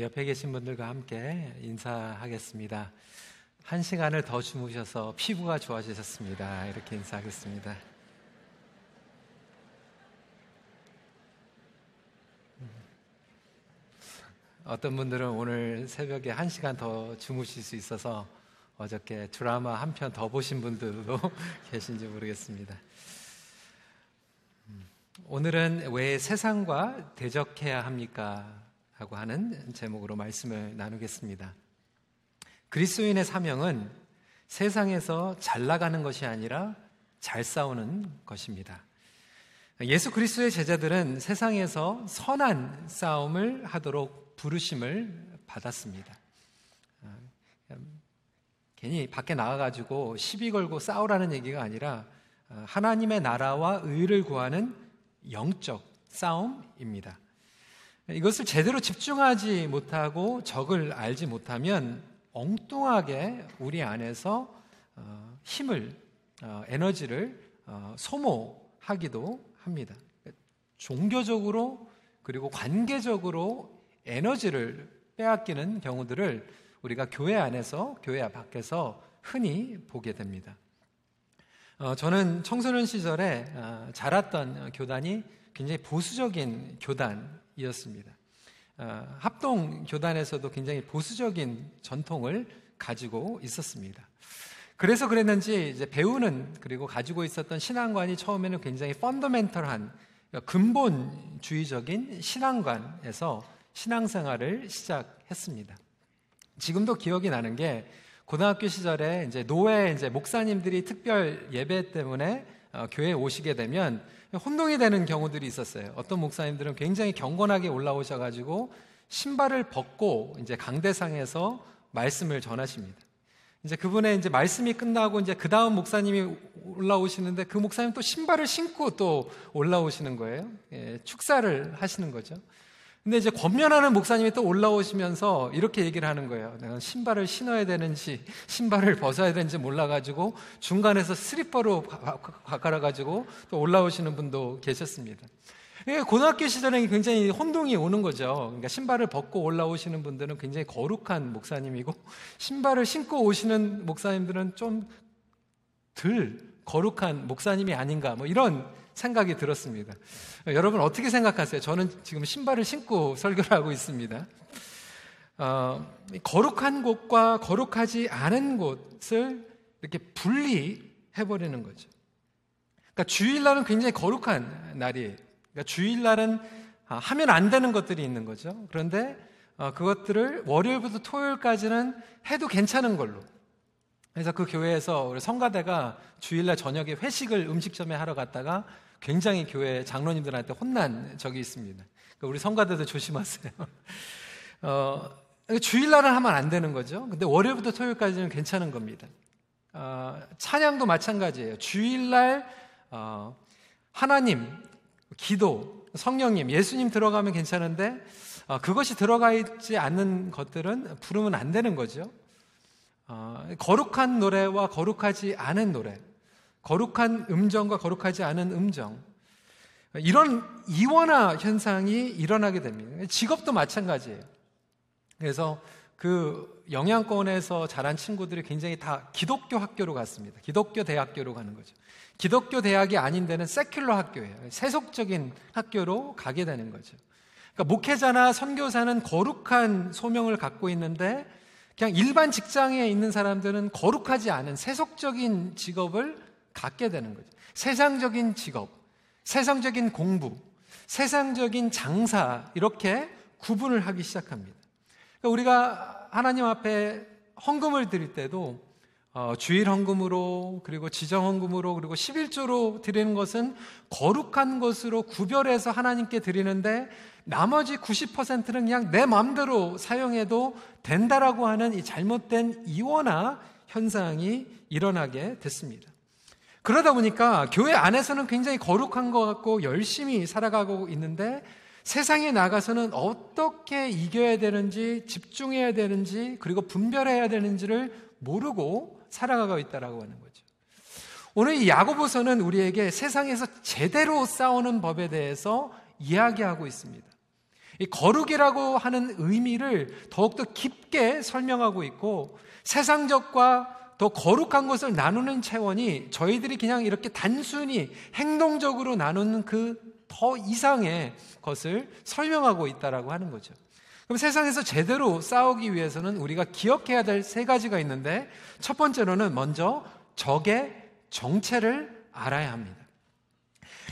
옆에 계신 분들과 함께 인사하겠습니다. 한 시간을 더 주무셔서 피부가 좋아지셨습니다. 이렇게 인사하겠습니다. 어떤 분들은 오늘 새벽에 한 시간 더 주무실 수 있어서 어저께 드라마 한 편 더 보신 분들도 계신지 모르겠습니다. 오늘은 왜 세상과 대적해야 합니까? 라고 하는 제목으로 말씀을 나누겠습니다. 그리스도인의 사명은 세상에서 잘 나가는 것이 아니라 잘 싸우는 것입니다. 예수 그리스도의 제자들은 세상에서 선한 싸움을 하도록 부르심을 받았습니다. 괜히 밖에 나가가지고 시비 걸고 싸우라는 얘기가 아니라 하나님의 나라와 의를 구하는 영적 싸움입니다. 이것을 제대로 집중하지 못하고 적을 알지 못하면 엉뚱하게 우리 안에서 어, 힘을, 어, 에너지를 어, 소모하기도 합니다. 종교적으로 그리고 관계적으로 에너지를 빼앗기는 경우들을 우리가 교회 안에서, 교회 밖에서 흔히 보게 됩니다. 저는 청소년 시절에 자랐던 교단이 굉장히 보수적인 교단 이었습니다. 어, 합동 교단에서도 굉장히 보수적인 전통을 가지고 있었습니다. 그래서 그랬는지 이제 배우는 그리고 가지고 있었던 신앙관이 처음에는 굉장히 펀더멘털한 그러니까 근본주의적인 신앙관에서 신앙생활을 시작했습니다. 지금도 기억이 나는 게 고등학교 시절에 이제 노예 이제 목사님들이 특별 예배 때문에 어, 교회에 오시게 되면 혼동이 되는 경우들이 있었어요. 어떤 목사님들은 굉장히 경건하게 올라오셔가지고 신발을 벗고 이제 강대상에서 말씀을 전하십니다. 이제 그분의 이제 말씀이 끝나고 이제 그 다음 목사님이 올라오시는데 그 목사님 또 신발을 신고 또 올라오시는 거예요. 예, 축사를 하시는 거죠. 근데 이제 권면하는 목사님이 또 올라오시면서 이렇게 얘기를 하는 거예요. 내가 신발을 신어야 되는지 신발을 벗어야 되는지 몰라가지고 중간에서 스리퍼로 바꿔가지고 또 올라오시는 분도 계셨습니다. 고등학교 시절에 굉장히 혼동이 오는 거죠. 그러니까 신발을 벗고 올라오시는 분들은 굉장히 거룩한 목사님이고 신발을 신고 오시는 목사님들은 좀 덜 거룩한 목사님이 아닌가 뭐 이런 생각이 들었습니다. 여러분 어떻게 생각하세요? 저는 지금 신발을 신고 설교를 하고 있습니다. 어, 거룩한 곳과 거룩하지 않은 곳을 이렇게 분리해버리는 거죠. 그러니까 주일날은 굉장히 거룩한 날이에요. 그러니까 주일날은 아, 하면 안 되는 것들이 있는 거죠. 그런데 어, 그것들을 월요일부터 토요일까지는 해도 괜찮은 걸로. 그래서 그 교회에서 우리 성가대가 주일날 저녁에 회식을 음식점에 하러 갔다가 굉장히 교회 장로님들한테 혼난 적이 있습니다. 그러니까 우리 성가대도 조심하세요. 어, 주일날은 하면 안 되는 거죠. 근데 월요일부터 토요일까지는 괜찮은 겁니다. 어, 찬양도 마찬가지예요. 주일날 어, 하나님, 기도, 성령님, 예수님 들어가면 괜찮은데 어, 그것이 들어가 있지 않는 것들은 부르면 안 되는 거죠. 어, 거룩한 노래와 거룩하지 않은 노래. 거룩한 음정과 거룩하지 않은 음정. 이런 이원화 현상이 일어나게 됩니다. 직업도 마찬가지예요. 그래서 그 영양권에서 자란 친구들이 굉장히 다 기독교 학교로 갔습니다. 기독교 대학교로 가는 거죠. 기독교 대학이 아닌 데는 세큘러 학교예요. 세속적인 학교로 가게 되는 거죠. 그러니까 목회자나 선교사는 거룩한 소명을 갖고 있는데 그냥 일반 직장에 있는 사람들은 거룩하지 않은 세속적인 직업을 갖게 되는 거죠. 세상적인 직업, 세상적인 공부, 세상적인 장사 이렇게 구분을 하기 시작합니다. 그러니까 우리가 하나님 앞에 헌금을 드릴 때도 어, 주일 헌금으로 그리고 지정 헌금으로 그리고 11조로 드리는 것은 거룩한 것으로 구별해서 하나님께 드리는데 나머지 90%는 그냥 내 마음대로 사용해도 된다라고 하는 이 잘못된 이원화 현상이 일어나게 됐습니다. 그러다 보니까 교회 안에서는 굉장히 거룩한 것 같고 열심히 살아가고 있는데 세상에 나가서는 어떻게 이겨야 되는지 집중해야 되는지 그리고 분별해야 되는지를 모르고 살아가고 있다라고 하는 거죠. 오늘 이 야고보서는 우리에게 세상에서 제대로 싸우는 법에 대해서 이야기하고 있습니다. 이 거룩이라고 하는 의미를 더욱더 깊게 설명하고 있고 세상적과 더 거룩한 것을 나누는 차원이 저희들이 그냥 이렇게 단순히 행동적으로 나누는 그 더 이상의 것을 설명하고 있다라고 하는 거죠. 그럼 세상에서 제대로 싸우기 위해서는 우리가 기억해야 될 세 가지가 있는데 첫 번째로는 먼저 적의 정체를 알아야 합니다.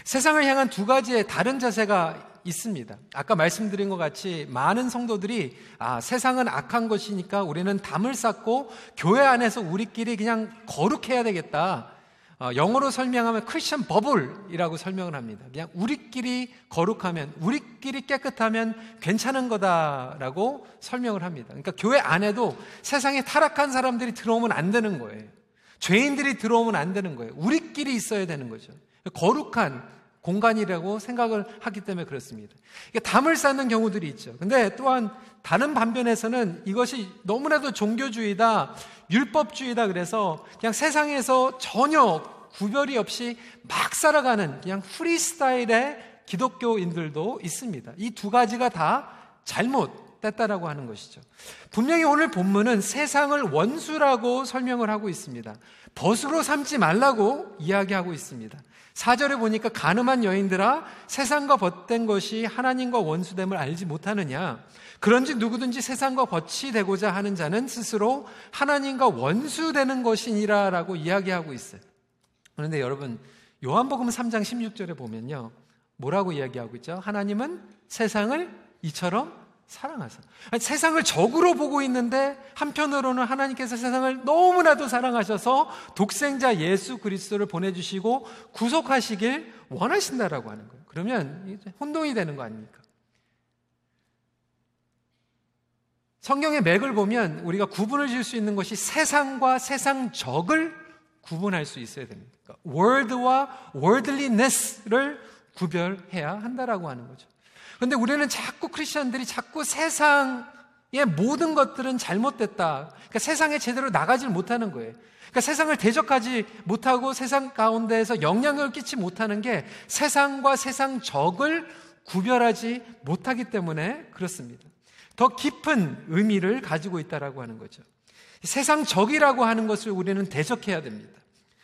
세상을 향한 두 가지의 다른 자세가 있습니다. 아까 말씀드린 것 같이 많은 성도들이 아, 세상은 악한 것이니까 우리는 담을 쌓고 교회 안에서 우리끼리 그냥 거룩해야 되겠다. 어, 영어로 설명하면 크리스천 버블이라고 설명을 합니다. 그냥 우리끼리 거룩하면, 우리끼리 깨끗하면 괜찮은 거다라고 설명을 합니다. 그러니까 교회 안에도 세상에 타락한 사람들이 들어오면 안 되는 거예요. 죄인들이 들어오면 안 되는 거예요. 우리끼리 있어야 되는 거죠. 거룩한 공간이라고 생각을 하기 때문에 그렇습니다. 담을 쌓는 경우들이 있죠. 근데 또한 다른 반면에서는 이것이 너무나도 종교주의다, 율법주의다 그래서 그냥 세상에서 전혀 구별이 없이 막 살아가는 그냥 프리스타일의 기독교인들도 있습니다. 이 두 가지가 다 잘못됐다라고 하는 것이죠. 분명히 오늘 본문은 세상을 원수라고 설명을 하고 있습니다. 벗으로 삼지 말라고 이야기하고 있습니다. 4절에 보니까 가늠한 여인들아 세상과 벗된 것이 하나님과 원수됨을 알지 못하느냐 그런지 누구든지 세상과 벗이 되고자 하는 자는 스스로 하나님과 원수되는 것이니라라고 이야기하고 있어요. 그런데 여러분 요한복음 3장 16절에 보면요. 뭐라고 이야기하고 있죠? 하나님은 세상을 이처럼 사랑하사. 아니, 세상을 적으로 보고 있는데 한편으로는 하나님께서 세상을 너무나도 사랑하셔서 독생자 예수 그리스도를 보내주시고 구속하시길 원하신다라고 하는 거예요. 그러면 혼동이 되는 거 아닙니까? 성경의 맥을 보면 우리가 구분을 지을 수 있는 것이 세상과 세상적을 구분할 수 있어야 됩니다. 그러니까 world와 worldliness를 구별해야 한다라고 하는 거죠. 그런데 우리는 자꾸 크리스천들이 자꾸 세상의 모든 것들은 잘못됐다. 그러니까 세상에 제대로 나가질 못하는 거예요. 그러니까 세상을 대적하지 못하고 세상 가운데에서 영향을 끼치 못하는 게 세상과 세상 적을 구별하지 못하기 때문에 그렇습니다. 더 깊은 의미를 가지고 있다라고 하는 거죠. 세상 적이라고 하는 것을 우리는 대적해야 됩니다.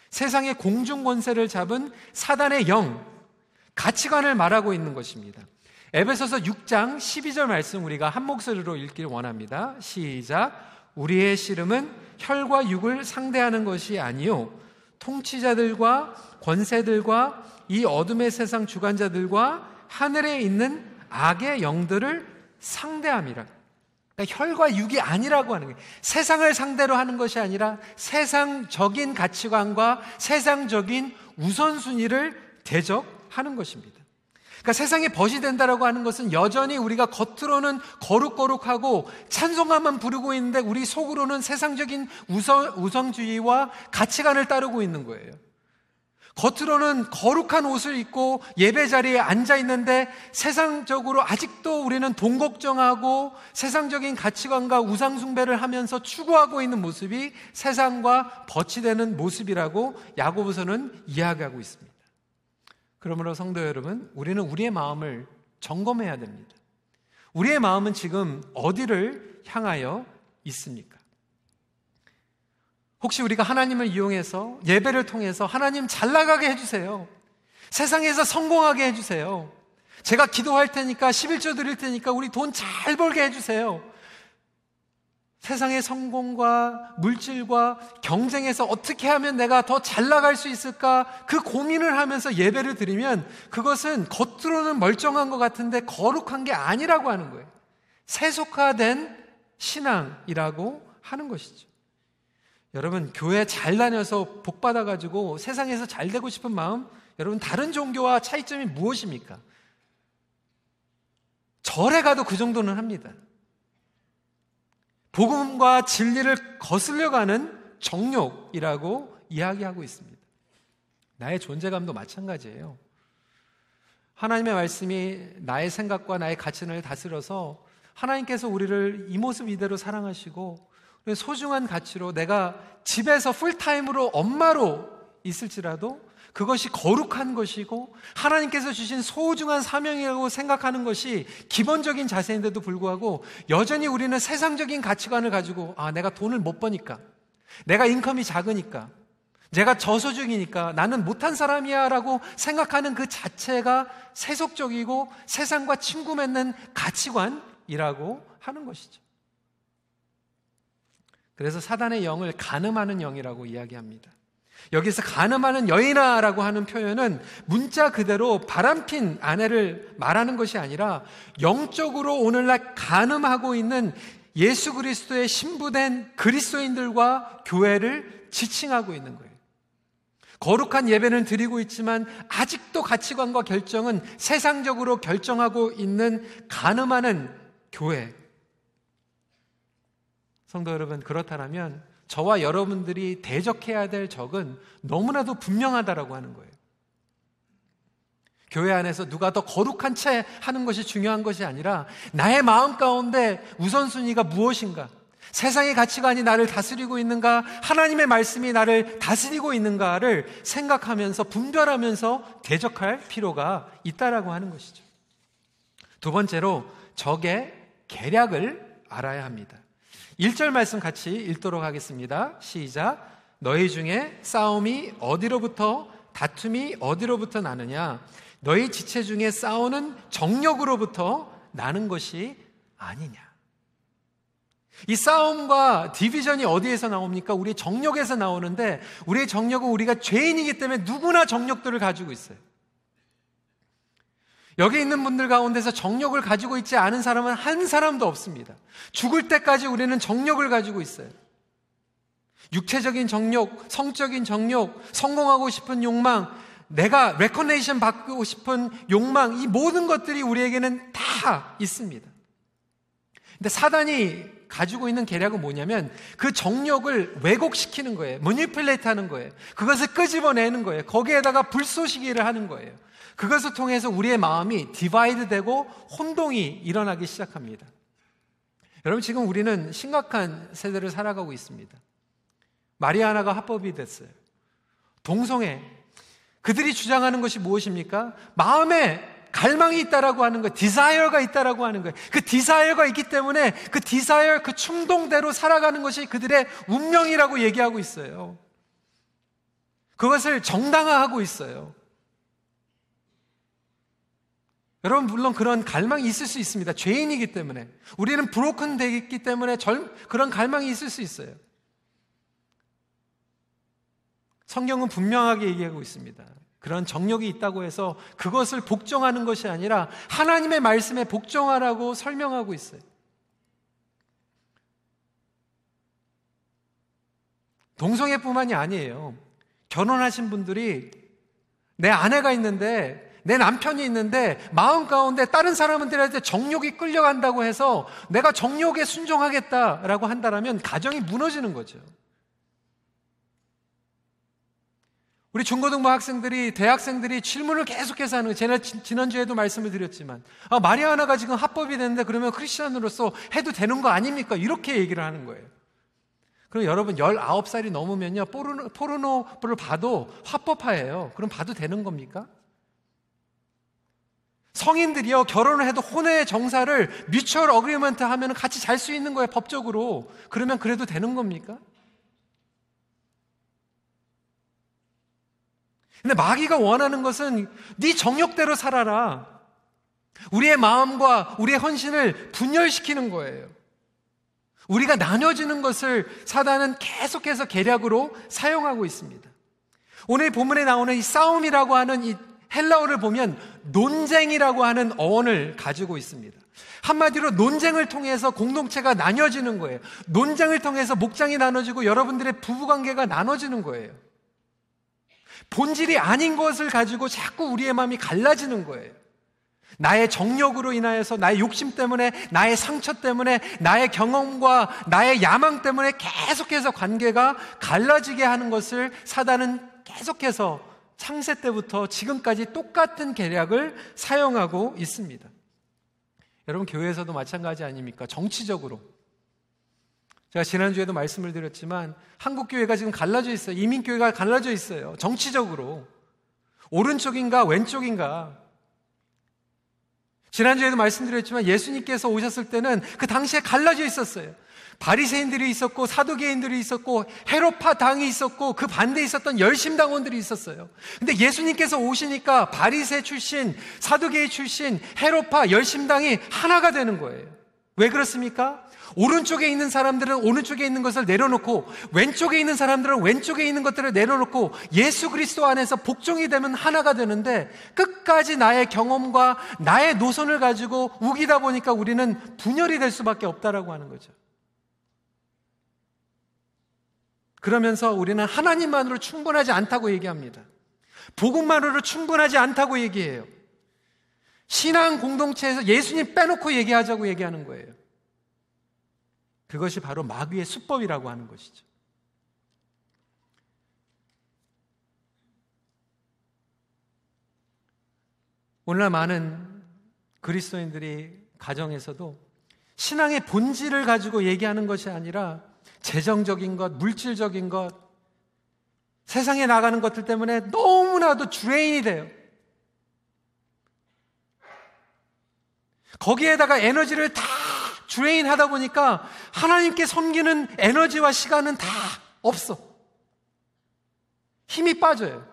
세상의 공중 권세를 잡은 사단의 영, 가치관을 말하고 있는 것입니다. 에베소서 6장 12절 말씀 우리가 한 목소리로 읽기를 원합니다. 시작. 우리의 씨름은 혈과 육을 상대하는 것이 아니요 통치자들과 권세들과 이 어둠의 세상 주관자들과 하늘에 있는 악의 영들을 상대함이라. 그러니까 혈과 육이 아니라고 하는 거예요. 세상을 상대로 하는 것이 아니라 세상적인 가치관과 세상적인 우선순위를 대적하는 것입니다. 그러니까 세상에 벗이 된다라고 하는 것은 여전히 우리가 겉으로는 거룩거룩하고 찬송가만 부르고 있는데 우리 속으로는 세상적인 우선, 우성주의와 가치관을 따르고 있는 거예요. 겉으로는 거룩한 옷을 입고 예배 자리에 앉아 있는데 세상적으로 아직도 우리는 돈 걱정하고 세상적인 가치관과 우상숭배를 하면서 추구하고 있는 모습이 세상과 버치되는 모습이라고 야고보서는 이야기하고 있습니다. 그러므로 성도 여러분, 우리는 우리의 마음을 점검해야 됩니다. 우리의 마음은 지금 어디를 향하여 있습니까? 혹시 우리가 하나님을 이용해서 예배를 통해서 하나님 잘 나가게 해주세요. 세상에서 성공하게 해주세요. 제가 기도할 테니까 11조 드릴 테니까 우리 돈 잘 벌게 해주세요. 세상의 성공과 물질과 경쟁에서 어떻게 하면 내가 더 잘 나갈 수 있을까 그 고민을 하면서 예배를 드리면 그것은 겉으로는 멀쩡한 것 같은데 거룩한 게 아니라고 하는 거예요. 세속화된 신앙이라고 하는 것이죠. 여러분, 교회 잘 다녀서 복 받아가지고 세상에서 잘 되고 싶은 마음, 여러분, 다른 종교와 차이점이 무엇입니까? 절에 가도 그 정도는 합니다. 복음과 진리를 거슬려 가는 정욕이라고 이야기하고 있습니다. 나의 존재감도 마찬가지예요. 하나님의 말씀이 나의 생각과 나의 가치를 다스려서 하나님께서 우리를 이 모습 이대로 사랑하시고 소중한 가치로 내가 집에서 풀타임으로 엄마로 있을지라도 그것이 거룩한 것이고 하나님께서 주신 소중한 사명이라고 생각하는 것이 기본적인 자세인데도 불구하고 여전히 우리는 세상적인 가치관을 가지고 아, 내가 돈을 못 버니까 내가 인컴이 작으니까 내가 저소득이니까 나는 못한 사람이야 라고 생각하는 그 자체가 세속적이고 세상과 친구 맺는 가치관이라고 하는 것이죠. 그래서 사단의 영을 가늠하는 영이라고 이야기합니다. 여기서 가늠하는 여인아라고 하는 표현은 문자 그대로 바람핀 아내를 말하는 것이 아니라 영적으로 오늘날 가늠하고 있는 예수 그리스도의 신부된 그리스도인들과 교회를 지칭하고 있는 거예요. 거룩한 예배는 드리고 있지만 아직도 가치관과 결정은 세상적으로 결정하고 있는 가늠하는 교회. 성도 여러분, 그렇다면 저와 여러분들이 대적해야 될 적은 너무나도 분명하다라고 하는 거예요. 교회 안에서 누가 더 거룩한 채 하는 것이 중요한 것이 아니라 나의 마음 가운데 우선순위가 무엇인가? 세상의 가치관이 나를 다스리고 있는가? 하나님의 말씀이 나를 다스리고 있는가를 생각하면서 분별하면서 대적할 필요가 있다라고 하는 것이죠. 두 번째로 적의 계략을 알아야 합니다. 1절 말씀 같이 읽도록 하겠습니다. 시작. 너희 중에 싸움이 어디로부터 다툼이 어디로부터 나느냐? 너희 지체 중에 싸우는 정력으로부터 나는 것이 아니냐? 이 싸움과 디비전이 어디에서 나옵니까? 우리의 정력에서 나오는데 우리의 정력은 우리가 죄인이기 때문에 누구나 정력들을 가지고 있어요. 여기 있는 분들 가운데서 정욕을 가지고 있지 않은 사람은 한 사람도 없습니다. 죽을 때까지 우리는 정욕을 가지고 있어요. 육체적인 정욕, 성적인 정욕, 성공하고 싶은 욕망, 내가 recognition 받고 싶은 욕망, 이 모든 것들이 우리에게는 다 있습니다. 근데 사단이 가지고 있는 계략은 뭐냐면 그 정욕을 왜곡시키는 거예요. manipulate 하는 거예요. 그것을 끄집어내는 거예요. 거기에다가 불쏘시개를 하는 거예요. 그것을 통해서 우리의 마음이 divide 되고 혼동이 일어나기 시작합니다. 여러분 지금 우리는 심각한 세대를 살아가고 있습니다. 마리화나가 합법이 됐어요. 동성애. 그들이 주장하는 것이 무엇입니까? 마음에 갈망이 있다라고 하는 거예요. desire가 있다라고 하는 거예요. 그 desire가 있기 때문에 그 desire, 그 충동대로 살아가는 것이 그들의 운명이라고 얘기하고 있어요. 그것을 정당화하고 있어요. 여러분, 물론 그런 갈망이 있을 수 있습니다. 죄인이기 때문에. 우리는 브로큰 되기 때문에 절, 그런 갈망이 있을 수 있어요. 성경은 분명하게 얘기하고 있습니다. 그런 정력이 있다고 해서 그것을 복종하는 것이 아니라 하나님의 말씀에 복종하라고 설명하고 있어요. 동성애뿐만이 아니에요. 결혼하신 분들이 내 아내가 있는데 내 남편이 있는데 마음 가운데 다른 사람들한테 정욕이 끌려간다고 해서 내가 정욕에 순종하겠다라고 한다면 가정이 무너지는 거죠. 우리 중고등부 학생들이, 대학생들이 질문을 계속해서 하는, 제가 지난주에도 말씀을 드렸지만, 아, 마리아나가 지금 합법이 됐는데 그러면 크리스천으로서 해도 되는 거 아닙니까? 이렇게 얘기를 하는 거예요. 그럼 여러분, 19살이 넘으면요, 포르노, 포르노를 봐도 합법화예요. 그럼 봐도 되는 겁니까? 성인들이요, 결혼을 해도 혼외 정사를 mutual agreement 하면 같이 잘 수 있는 거예요, 법적으로. 그러면 그래도 되는 겁니까? 근데 마귀가 원하는 것은 네 정욕대로 살아라. 우리의 마음과 우리의 헌신을 분열시키는 거예요. 우리가 나눠지는 것을 사단은 계속해서 계략으로 사용하고 있습니다. 오늘 본문에 나오는 이 싸움이라고 하는 이 헬라어를 보면 논쟁이라고 하는 어원을 가지고 있습니다. 한마디로 논쟁을 통해서 공동체가 나뉘어지는 거예요. 논쟁을 통해서 목장이 나눠지고 여러분들의 부부관계가 나눠지는 거예요. 본질이 아닌 것을 가지고 자꾸 우리의 마음이 갈라지는 거예요. 나의 정력으로 인하여서 나의 욕심 때문에 나의 상처 때문에 나의 경험과 나의 야망 때문에 계속해서 관계가 갈라지게 하는 것을 사단은 계속해서 창세 때부터 지금까지 똑같은 계략을 사용하고 있습니다. 여러분 교회에서도 마찬가지 아닙니까? 정치적으로 제가 지난주에도 말씀을 드렸지만 한국 교회가 지금 갈라져 있어요. 이민 교회가 갈라져 있어요. 정치적으로. 오른쪽인가 왼쪽인가? 지난주에도 말씀드렸지만 예수님께서 오셨을 때는 그 당시에 갈라져 있었어요. 바리새인들이 있었고 사두개인들이 있었고 헤로파 당이 있었고 그 반대에 있었던 열심당원들이 있었어요. 근데 예수님께서 오시니까 바리새 출신, 사두개인 출신, 헤로파, 열심당이 하나가 되는 거예요. 왜 그렇습니까? 오른쪽에 있는 사람들은 오른쪽에 있는 것을 내려놓고 왼쪽에 있는 사람들은 왼쪽에 있는 것들을 내려놓고 예수 그리스도 안에서 복종이 되면 하나가 되는데 끝까지 나의 경험과 나의 노선을 가지고 우기다 보니까 우리는 분열이 될 수밖에 없다라고 하는 거죠. 그러면서 우리는 하나님만으로 충분하지 않다고 얘기합니다. 복음만으로 충분하지 않다고 얘기해요. 신앙 공동체에서 예수님 빼놓고 얘기하자고 얘기하는 거예요. 그것이 바로 마귀의 수법이라고 하는 것이죠. 오늘날 많은 그리스도인들이 가정에서도 신앙의 본질을 가지고 얘기하는 것이 아니라 재정적인 것, 물질적인 것, 세상에 나가는 것들 때문에 너무나도 주레인이 돼요. 거기에다가 에너지를 다 주레인 하다 보니까 하나님께 섬기는 에너지와 시간은 다 없어. 힘이 빠져요.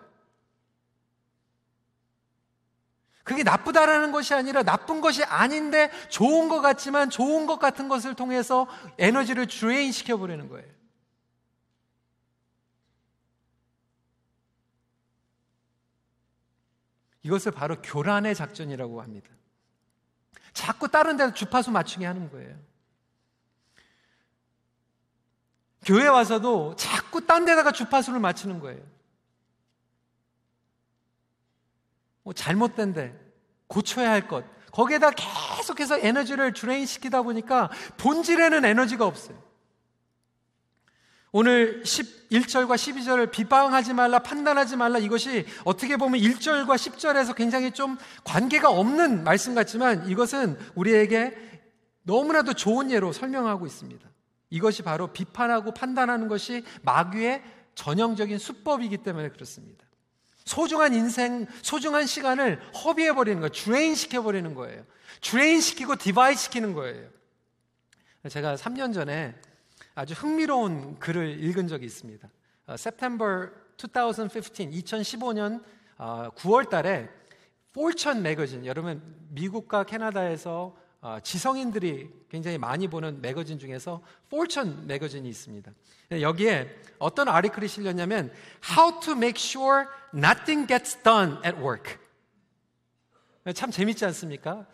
그게 나쁘다라는 것이 아니라 나쁜 것이 아닌데 좋은 것 같지만 좋은 것 같은 것을 통해서 에너지를 주레인 시켜버리는 거예요. 이것을 바로 교란의 작전이라고 합니다. 자꾸 다른 데서 주파수 맞추게 하는 거예요. 교회 와서도 자꾸 딴 데다가 주파수를 맞추는 거예요. 뭐 잘못된데 고쳐야 할 것. 거기에다 계속해서 에너지를 drain 시키다 보니까 본질에는 에너지가 없어요. 오늘 11절과 12절을 비방하지 말라, 판단하지 말라 이것이 어떻게 보면 1절과 10절에서 굉장히 좀 관계가 없는 말씀 같지만 이것은 우리에게 너무나도 좋은 예로 설명하고 있습니다. 이것이 바로 비판하고 판단하는 것이 마귀의 전형적인 수법이기 때문에 그렇습니다. 소중한 인생, 소중한 시간을 허비해버리는 거예요. 주레인 시켜버리는 거예요. 주레인 시키고 디바이 시키는 거예요. 제가 3년 전에 아주 흥미로운 글을 읽은 적이 있습니다. 어, September 2015, 2015년 9월 달에 폴천 매거진, 여러분 미국과 캐나다에서 어, 지성인들이 굉장히 많이 보는 매거진 중에서 폴천 매거진이 있습니다. 여기에 어떤 아리클이 실렸냐면 How to make sure nothing gets done at work. 참 재밌지 않습니까?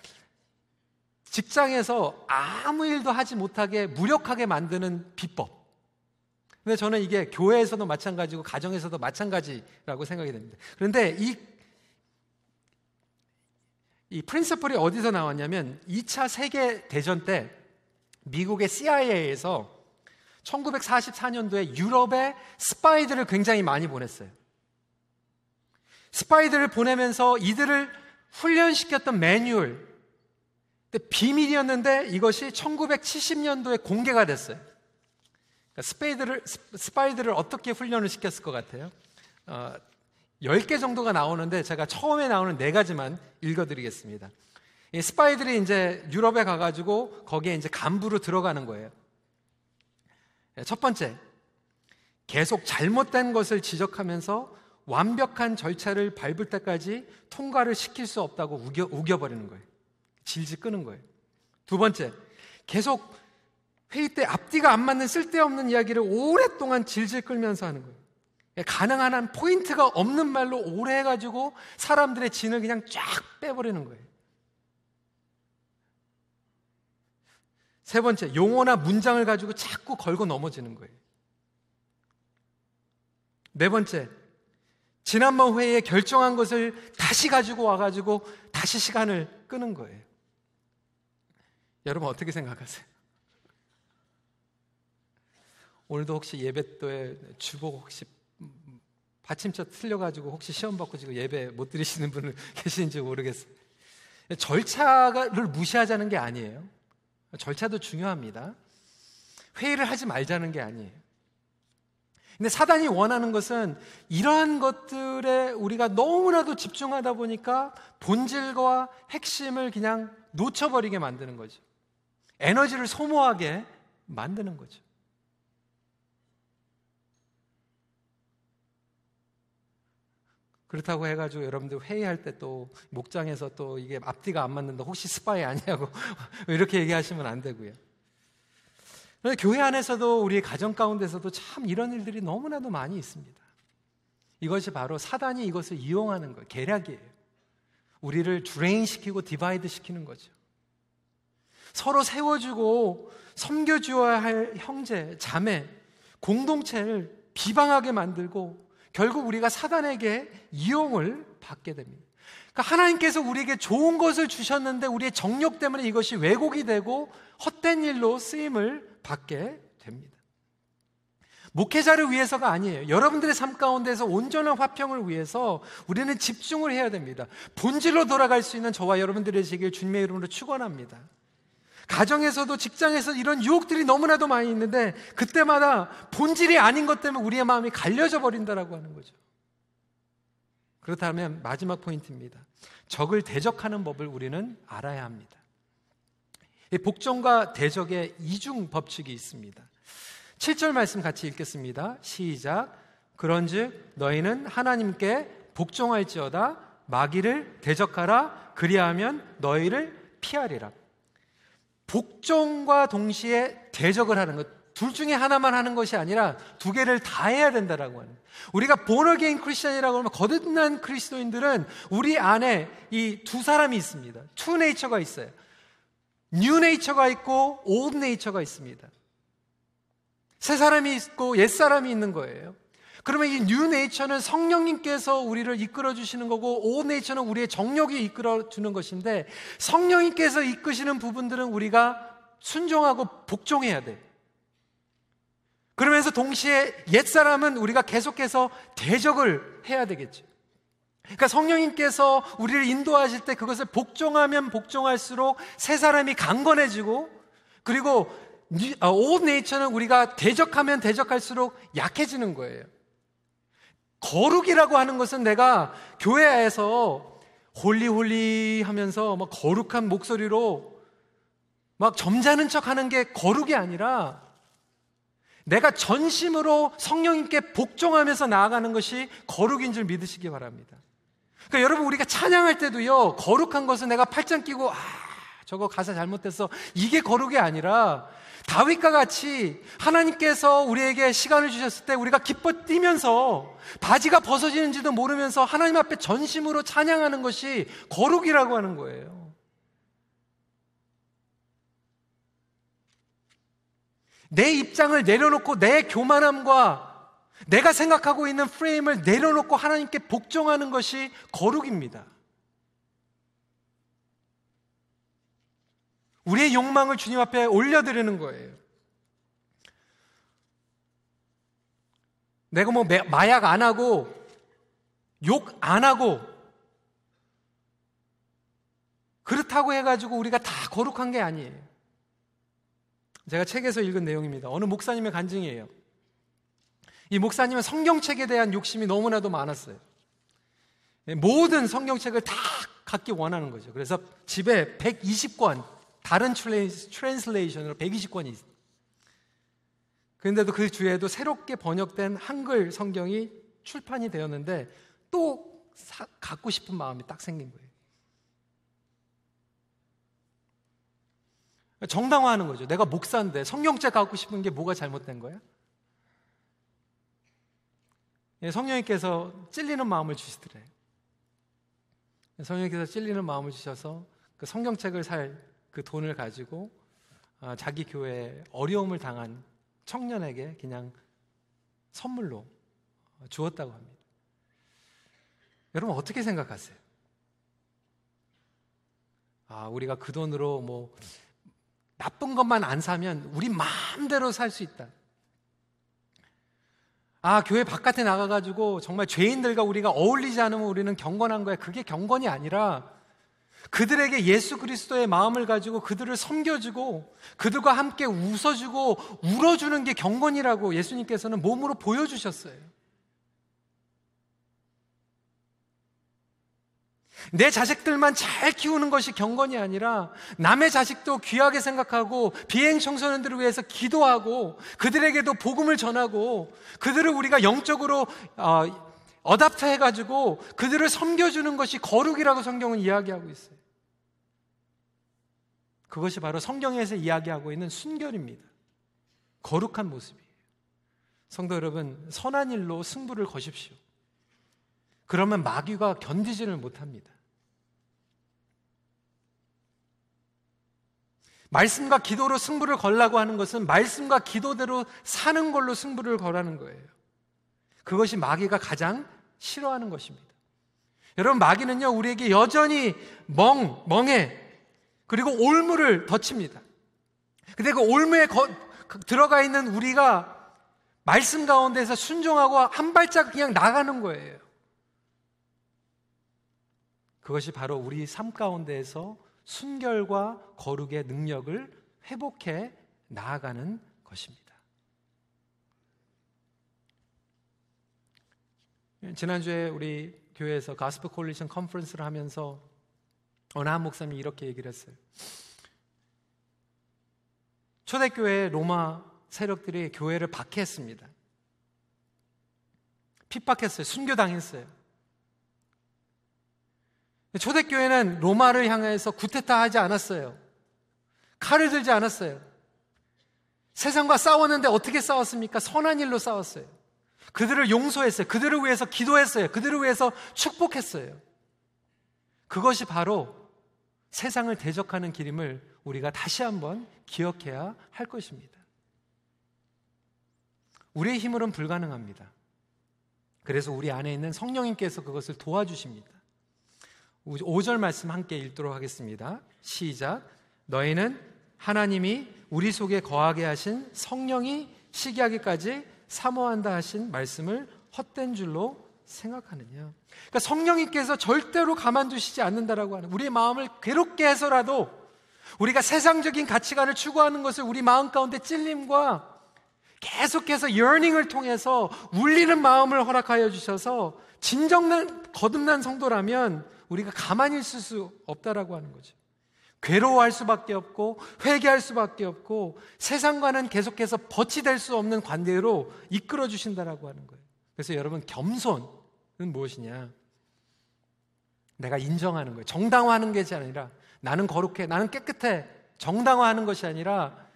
직장에서 아무 일도 하지 못하게 무력하게 만드는 비법. 근데 저는 이게 교회에서도 마찬가지고 가정에서도 마찬가지라고 생각이 됩니다. 그런데 이, 이 프린서플이 어디서 나왔냐면 2차 세계 대전 때 미국의 CIA에서 1944년도에 유럽에 스파이들을 굉장히 많이 보냈어요. 스파이들을 보내면서 이들을 훈련시켰던 매뉴얼, 근데 비밀이었는데 이것이 1970년도에 공개가 됐어요. 그러니까 스파이들을, 스파이들을 어떻게 훈련을 시켰을 것 같아요? 어, 10개 정도가 나오는데 제가 처음에 나오는 네 가지만 읽어드리겠습니다. 이 스파이들이 이제 유럽에 가가지고 거기에 이제 간부로 들어가는 거예요. 첫 번째, 계속 잘못된 것을 지적하면서 완벽한 절차를 밟을 때까지 통과를 시킬 수 없다고 우겨, 우겨버리는 거예요. 질질 끄는 거예요. 두 번째, 계속 회의 때 앞뒤가 안 맞는 쓸데없는 이야기를 오랫동안 질질 끌면서 하는 거예요. 가능한 한 포인트가 없는 말로 오래 해가지고 사람들의 진을 그냥 쫙 빼버리는 거예요. 세 번째, 용어나 문장을 가지고 자꾸 걸고 넘어지는 거예요. 네 번째, 지난번 회의에 결정한 것을 다시 가지고 와가지고 다시 시간을 끄는 거예요. 여러분 어떻게 생각하세요? 오늘도 혹시 예배도에 주복 혹시 받침차 틀려가지고 혹시 시험 받고 지금 예배 못 드리시는 분을 계신지 모르겠어요. 절차를 무시하자는 게 아니에요. 절차도 중요합니다. 회의를 하지 말자는 게 아니에요. 근데 사단이 원하는 것은 이러한 것들에 우리가 너무나도 집중하다 보니까 본질과 핵심을 그냥 놓쳐버리게 만드는 거죠. 에너지를 소모하게 만드는 거죠. 그렇다고 해가지고 여러분들 회의할 때 또 목장에서 또 이게 앞뒤가 안 맞는다 혹시 스파이 아니냐고 이렇게 얘기하시면 안 되고요. 교회 안에서도 우리 가정 가운데서도 참 이런 일들이 너무나도 많이 있습니다. 이것이 바로 사단이 이것을 이용하는 거예요. 계략이에요. 우리를 drain 시키고 divide 시키는 거죠. 서로 세워주고 섬겨주어야 할 형제, 자매, 공동체를 비방하게 만들고 결국 우리가 사단에게 이용을 받게 됩니다. 그러니까 하나님께서 우리에게 좋은 것을 주셨는데 우리의 정욕 때문에 이것이 왜곡이 되고 헛된 일로 쓰임을 받게 됩니다. 목회자를 위해서가 아니에요. 여러분들의 삶 가운데서 온전한 화평을 위해서 우리는 집중을 해야 됩니다. 본질로 돌아갈 수 있는 저와 여러분들의 세계를 주님의 이름으로 축원합니다. 가정에서도 직장에서 이런 유혹들이 너무나도 많이 있는데 그때마다 본질이 아닌 것 때문에 우리의 마음이 갈려져 버린다라고 하는 거죠. 그렇다면 마지막 포인트입니다. 적을 대적하는 법을 우리는 알아야 합니다. 복종과 대적의 이중 법칙이 있습니다. 7절 말씀 같이 읽겠습니다. 시작. 그런즉 너희는 하나님께 복종할지어다 마귀를 대적하라 그리하면 너희를 피하리라. 복종과 동시에 대적을 하는 것. 둘 중에 하나만 하는 것이 아니라 두 개를 다 해야 된다라고 하는. 우리가 born again 크리스천이라고 하면 거듭난 그리스도인들은 우리 안에 이 두 사람이 있습니다. two nature가 있어요. 뉴 네이처가 있고 old nature가 있습니다. 새 사람이 있고 옛 사람이 있는 거예요. 그러면 이 뉴 네이처는 성령님께서 우리를 이끌어 주시는 거고 오 네이처는 우리의 정욕이 이끌어 주는 것인데 성령님께서 이끄시는 부분들은 우리가 순종하고 복종해야 돼. 그러면서 동시에 옛 사람은 우리가 계속해서 대적을 해야 되겠죠. 그러니까 성령님께서 우리를 인도하실 때 그것을 복종하면 복종할수록 새 사람이 강건해지고 그리고 오 네이처는 우리가 대적하면 대적할수록 약해지는 거예요. 거룩이라고 하는 것은 내가 교회에서 holy holy 하면서 막 거룩한 목소리로 막 점잖은 척 하는 게 거룩이 아니라 내가 전심으로 성령님께 복종하면서 나아가는 것이 거룩인 줄 믿으시기 바랍니다. 그러니까 여러분 우리가 찬양할 때도요, 거룩한 것은 내가 팔짱 끼고, 아, 저거 가사 잘못됐어. 이게 거룩이 아니라 다윗과 같이 하나님께서 우리에게 시간을 주셨을 때 우리가 기뻐 뛰면서 바지가 벗어지는지도 모르면서 하나님 앞에 전심으로 찬양하는 것이 거룩이라고 하는 거예요. 내 입장을 내려놓고 내 교만함과 내가 생각하고 있는 프레임을 내려놓고 하나님께 복종하는 것이 거룩입니다. 우리의 욕망을 주님 앞에 올려드리는 거예요. 내가 뭐 마약 안 하고 욕 안 하고 그렇다고 해가지고 우리가 다 거룩한 게 아니에요. 제가 책에서 읽은 내용입니다. 어느 목사님의 간증이에요. 이 목사님은 성경책에 대한 욕심이 너무나도 많았어요. 모든 성경책을 다 갖기 원하는 거죠. 그래서 집에 120권, 다른 트랜슬레이션으로 120권이 있어요. 그런데도 그 주에도 새롭게 번역된 한글 성경이 출판이 되었는데 또 사, 갖고 싶은 마음이 딱 생긴 거예요. 정당화하는 거죠. 내가 목사인데 성경책 갖고 싶은 게 뭐가 잘못된 거야? 예, 성령님께서 찔리는 마음을 주시더래. 성령님께서 찔리는 마음을 주셔서 그 성경책을 살 그 돈을 가지고 아, 자기 교회에 어려움을 당한 청년에게 그냥 선물로 주었다고 합니다. 여러분 어떻게 생각하세요? 아, 우리가 그 돈으로 뭐 나쁜 것만 안 사면 우리 마음대로 살 수 있다. 아, 교회 바깥에 나가가지고 정말 죄인들과 우리가 어울리지 않으면 우리는 경건한 거야. 그게 경건이 아니라 그들에게 예수 그리스도의 마음을 가지고 그들을 섬겨주고 그들과 함께 웃어주고 울어주는 게 경건이라고 예수님께서는 몸으로 보여주셨어요. 내 자식들만 잘 키우는 것이 경건이 아니라 남의 자식도 귀하게 생각하고 비행 청소년들을 위해서 기도하고 그들에게도 복음을 전하고 그들을 우리가 영적으로 어, 어답터 해가지고 그들을 섬겨주는 것이 거룩이라고 성경은 이야기하고 있어요. 그것이 바로 성경에서 이야기하고 있는 순결입니다. 거룩한 모습이에요. 성도 여러분, 선한 일로 승부를 거십시오. 그러면 마귀가 견디지를 못합니다. 말씀과 기도로 승부를 걸라고 하는 것은 말씀과 기도대로 사는 걸로 승부를 걸라는 거예요. 그것이 마귀가 가장 싫어하는 것입니다. 여러분, 마귀는요, 우리에게 여전히 멍, 멍해, 그리고 올무를 덧칩니다. 근데 그 올무에 거, 그 들어가 있는 우리가 말씀 가운데서 순종하고 한 발짝 그냥 나가는 거예요. 그것이 바로 우리 삶 가운데에서 순결과 거룩의 능력을 회복해 나아가는 것입니다. 지난주에 우리 교회에서 가스프 콜리션 컨퍼런스를 하면서 어느 한 목사님이 이렇게 얘기를 했어요. 초대교회 로마 세력들이 교회를 박해했습니다. 핍박했어요. 순교당했어요. 초대교회는 로마를 향해서 구테타 하지 않았어요. 칼을 들지 않았어요. 세상과 싸웠는데 어떻게 싸웠습니까? 선한 일로 싸웠어요. 그들을 용서했어요. 그들을 위해서 기도했어요. 그들을 위해서 축복했어요. 그것이 바로 세상을 대적하는 길임을 우리가 다시 한번 기억해야 할 것입니다. 우리의 힘으로는 불가능합니다. 그래서 우리 안에 있는 성령님께서 그것을 도와주십니다. 5절 말씀 함께 읽도록 하겠습니다. 시작. 너희는 하나님이 우리 속에 거하게 하신 성령이 시기하기까지 사모한다 하신 말씀을 헛된 줄로 생각하느냐. 그러니까 성령님께서 절대로 가만두시지 않는다라고 하는 우리의 마음을 괴롭게 해서라도 우리가 세상적인 가치관을 추구하는 것을 우리 마음 가운데 찔림과 계속해서 yearning을 통해서 울리는 마음을 허락하여 주셔서 진정난 거듭난 성도라면 우리가 가만히 있을 수 없다라고 하는 거죠. 괴로워할 수밖에 없고 회개할 수밖에 없고 세상과는 계속해서 버치될 수 없는 관계로 이끌어 주신다라고 하는 거예요. 그래서 여러분 겸손은 무엇이냐? 내가 인정하는 거예요. 정당화하는 것이 아니라 나는 거룩해, 나는 깨끗해. 정당화하는 것이 아니라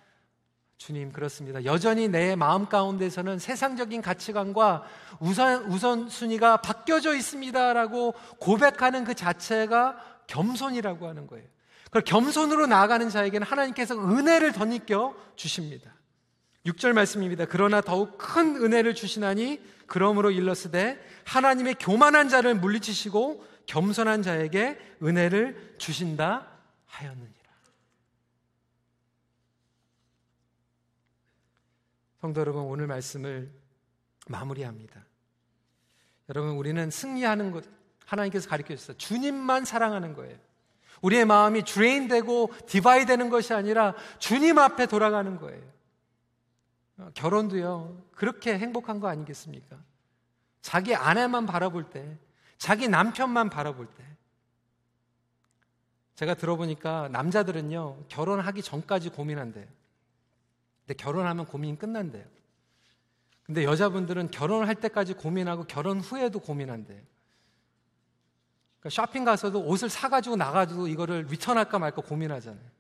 주님, 그렇습니다. 여전히 내 마음 가운데서는 세상적인 가치관과 우선, 우선 순위가 바뀌어져 있습니다라고 고백하는 그 자체가 겸손이라고 하는 거예요. 그 겸손으로 나아가는 자에게는 하나님께서 은혜를 덧입겨 주십니다. 6절 말씀입니다. 그러나 더욱 큰 은혜를 주시나니 그러므로 일러스되 하나님의 교만한 자를 물리치시고 겸손한 자에게 은혜를 주신다 하였느니. 성도 여러분, 오늘 말씀을 마무리합니다. 여러분, 우리는 승리하는 것, 하나님께서 가르쳐 주셨어요. 주님만 사랑하는 거예요. 우리의 마음이 드레인되고 디바이 되는 것이 아니라 주님 앞에 돌아가는 거예요. 어, 결혼도요, 그렇게 행복한 거 아니겠습니까? 자기 아내만 바라볼 때, 자기 남편만 바라볼 때. 제가 들어보니까 남자들은요, 결혼하기 전까지 고민한대요. 근데 결혼하면 고민 끝난대요. 근데 여자분들은 결혼을 할 때까지 고민하고 결혼 후에도 고민한대요. 그러니까 쇼핑 가서도 옷을 사가지고 나가지고 이거를 return할까 말까 고민하잖아요.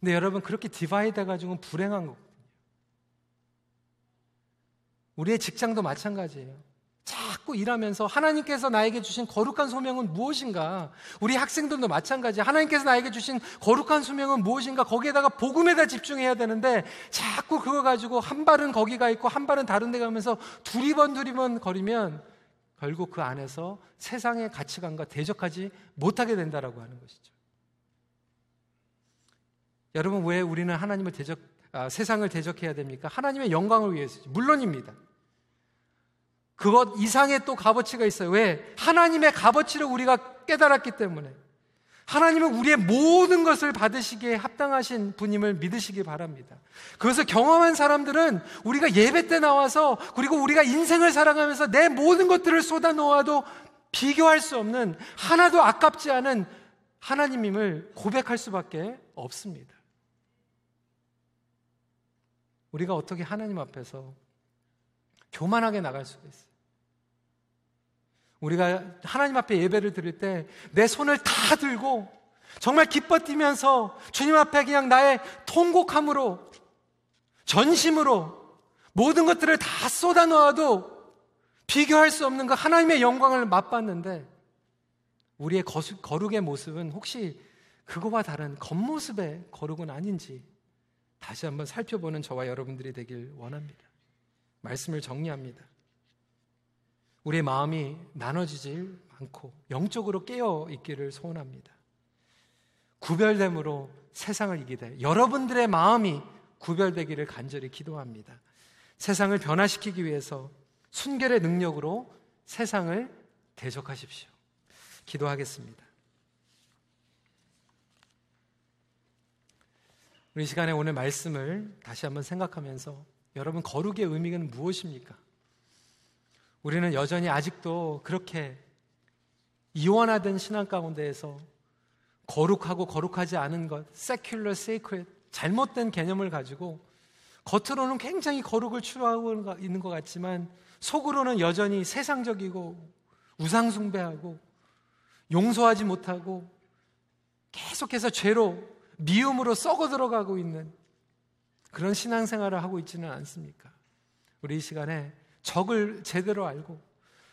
근데 여러분 그렇게 divide 해가지고 불행한 거거든요. 우리의 직장도 마찬가지예요. 자꾸 일하면서 하나님께서 나에게 주신 거룩한 소명은 무엇인가? 우리 학생들도 마찬가지. 하나님께서 나에게 주신 거룩한 소명은 무엇인가? 거기에다가 복음에다 집중해야 되는데 자꾸 그거 가지고 한 발은 거기 가 있고 한 발은 다른 데 가면서 두리번 두리번 거리면 결국 그 안에서 세상의 가치관과 대적하지 못하게 된다라고 하는 것이죠. 여러분 왜 우리는 하나님을 대적 아, 세상을 대적해야 됩니까? 하나님의 영광을 위해서죠. 물론입니다. 그것 이상의 또 값어치가 있어요. 왜? 하나님의 값어치를 우리가 깨달았기 때문에 하나님은 우리의 모든 것을 받으시기에 합당하신 분임을 믿으시기 바랍니다. 그것을 경험한 사람들은 우리가 예배 때 나와서 그리고 우리가 인생을 살아가면서 내 모든 것들을 쏟아 놓아도 비교할 수 없는 하나도 아깝지 않은 하나님임을 고백할 수밖에 없습니다. 우리가 어떻게 하나님 앞에서 교만하게 나갈 수가 있어요? 우리가 하나님 앞에 예배를 드릴 때 내 손을 다 들고 정말 기뻐 뛰면서 주님 앞에 그냥 나의 통곡함으로 전심으로 모든 것들을 다 쏟아 놓아도 비교할 수 없는 그 하나님의 영광을 맛봤는데 우리의 거룩의 모습은 혹시 그거와 다른 겉모습의 거룩은 아닌지 다시 한번 살펴보는 저와 여러분들이 되길 원합니다. 말씀을 정리합니다. 우리의 마음이 나눠지질 않고 영적으로 깨어 있기를 소원합니다. 구별됨으로 세상을 이기되 여러분들의 마음이 구별되기를 간절히 기도합니다. 세상을 변화시키기 위해서 순결의 능력으로 세상을 대적하십시오. 기도하겠습니다. 우리 시간에 오늘 말씀을 다시 한번 생각하면서 여러분 거룩의 의미는 무엇입니까? 우리는 여전히 아직도 그렇게 이원화된 신앙 가운데에서 거룩하고 거룩하지 않은 것, secular, sacred, 잘못된 개념을 가지고 겉으로는 굉장히 거룩을 추구하고 있는 것 같지만 속으로는 여전히 세상적이고 우상숭배하고 용서하지 못하고 계속해서 죄로 미움으로 썩어 들어가고 있는 그런 신앙생활을 하고 있지는 않습니까? 우리 이 시간에 적을 제대로 알고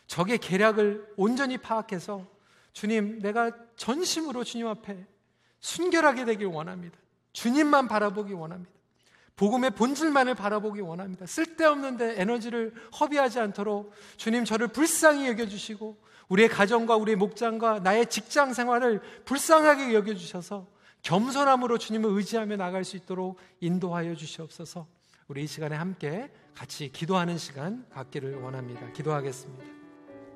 적의 계략을 온전히 파악해서 주님, 내가 전심으로 주님 앞에 순결하게 되길 원합니다. 주님만 바라보기 원합니다. 복음의 본질만을 바라보기 원합니다. 쓸데없는데 에너지를 허비하지 않도록 주님 저를 불쌍히 여겨주시고 우리의 가정과 우리의 목장과 나의 직장 생활을 불쌍하게 여겨주셔서 겸손함으로 주님을 의지하며 나갈 수 있도록 인도하여 주시옵소서 우리 이 시간에 함께 같이 기도하는 시간 갖기를 원합니다. 기도하겠습니다.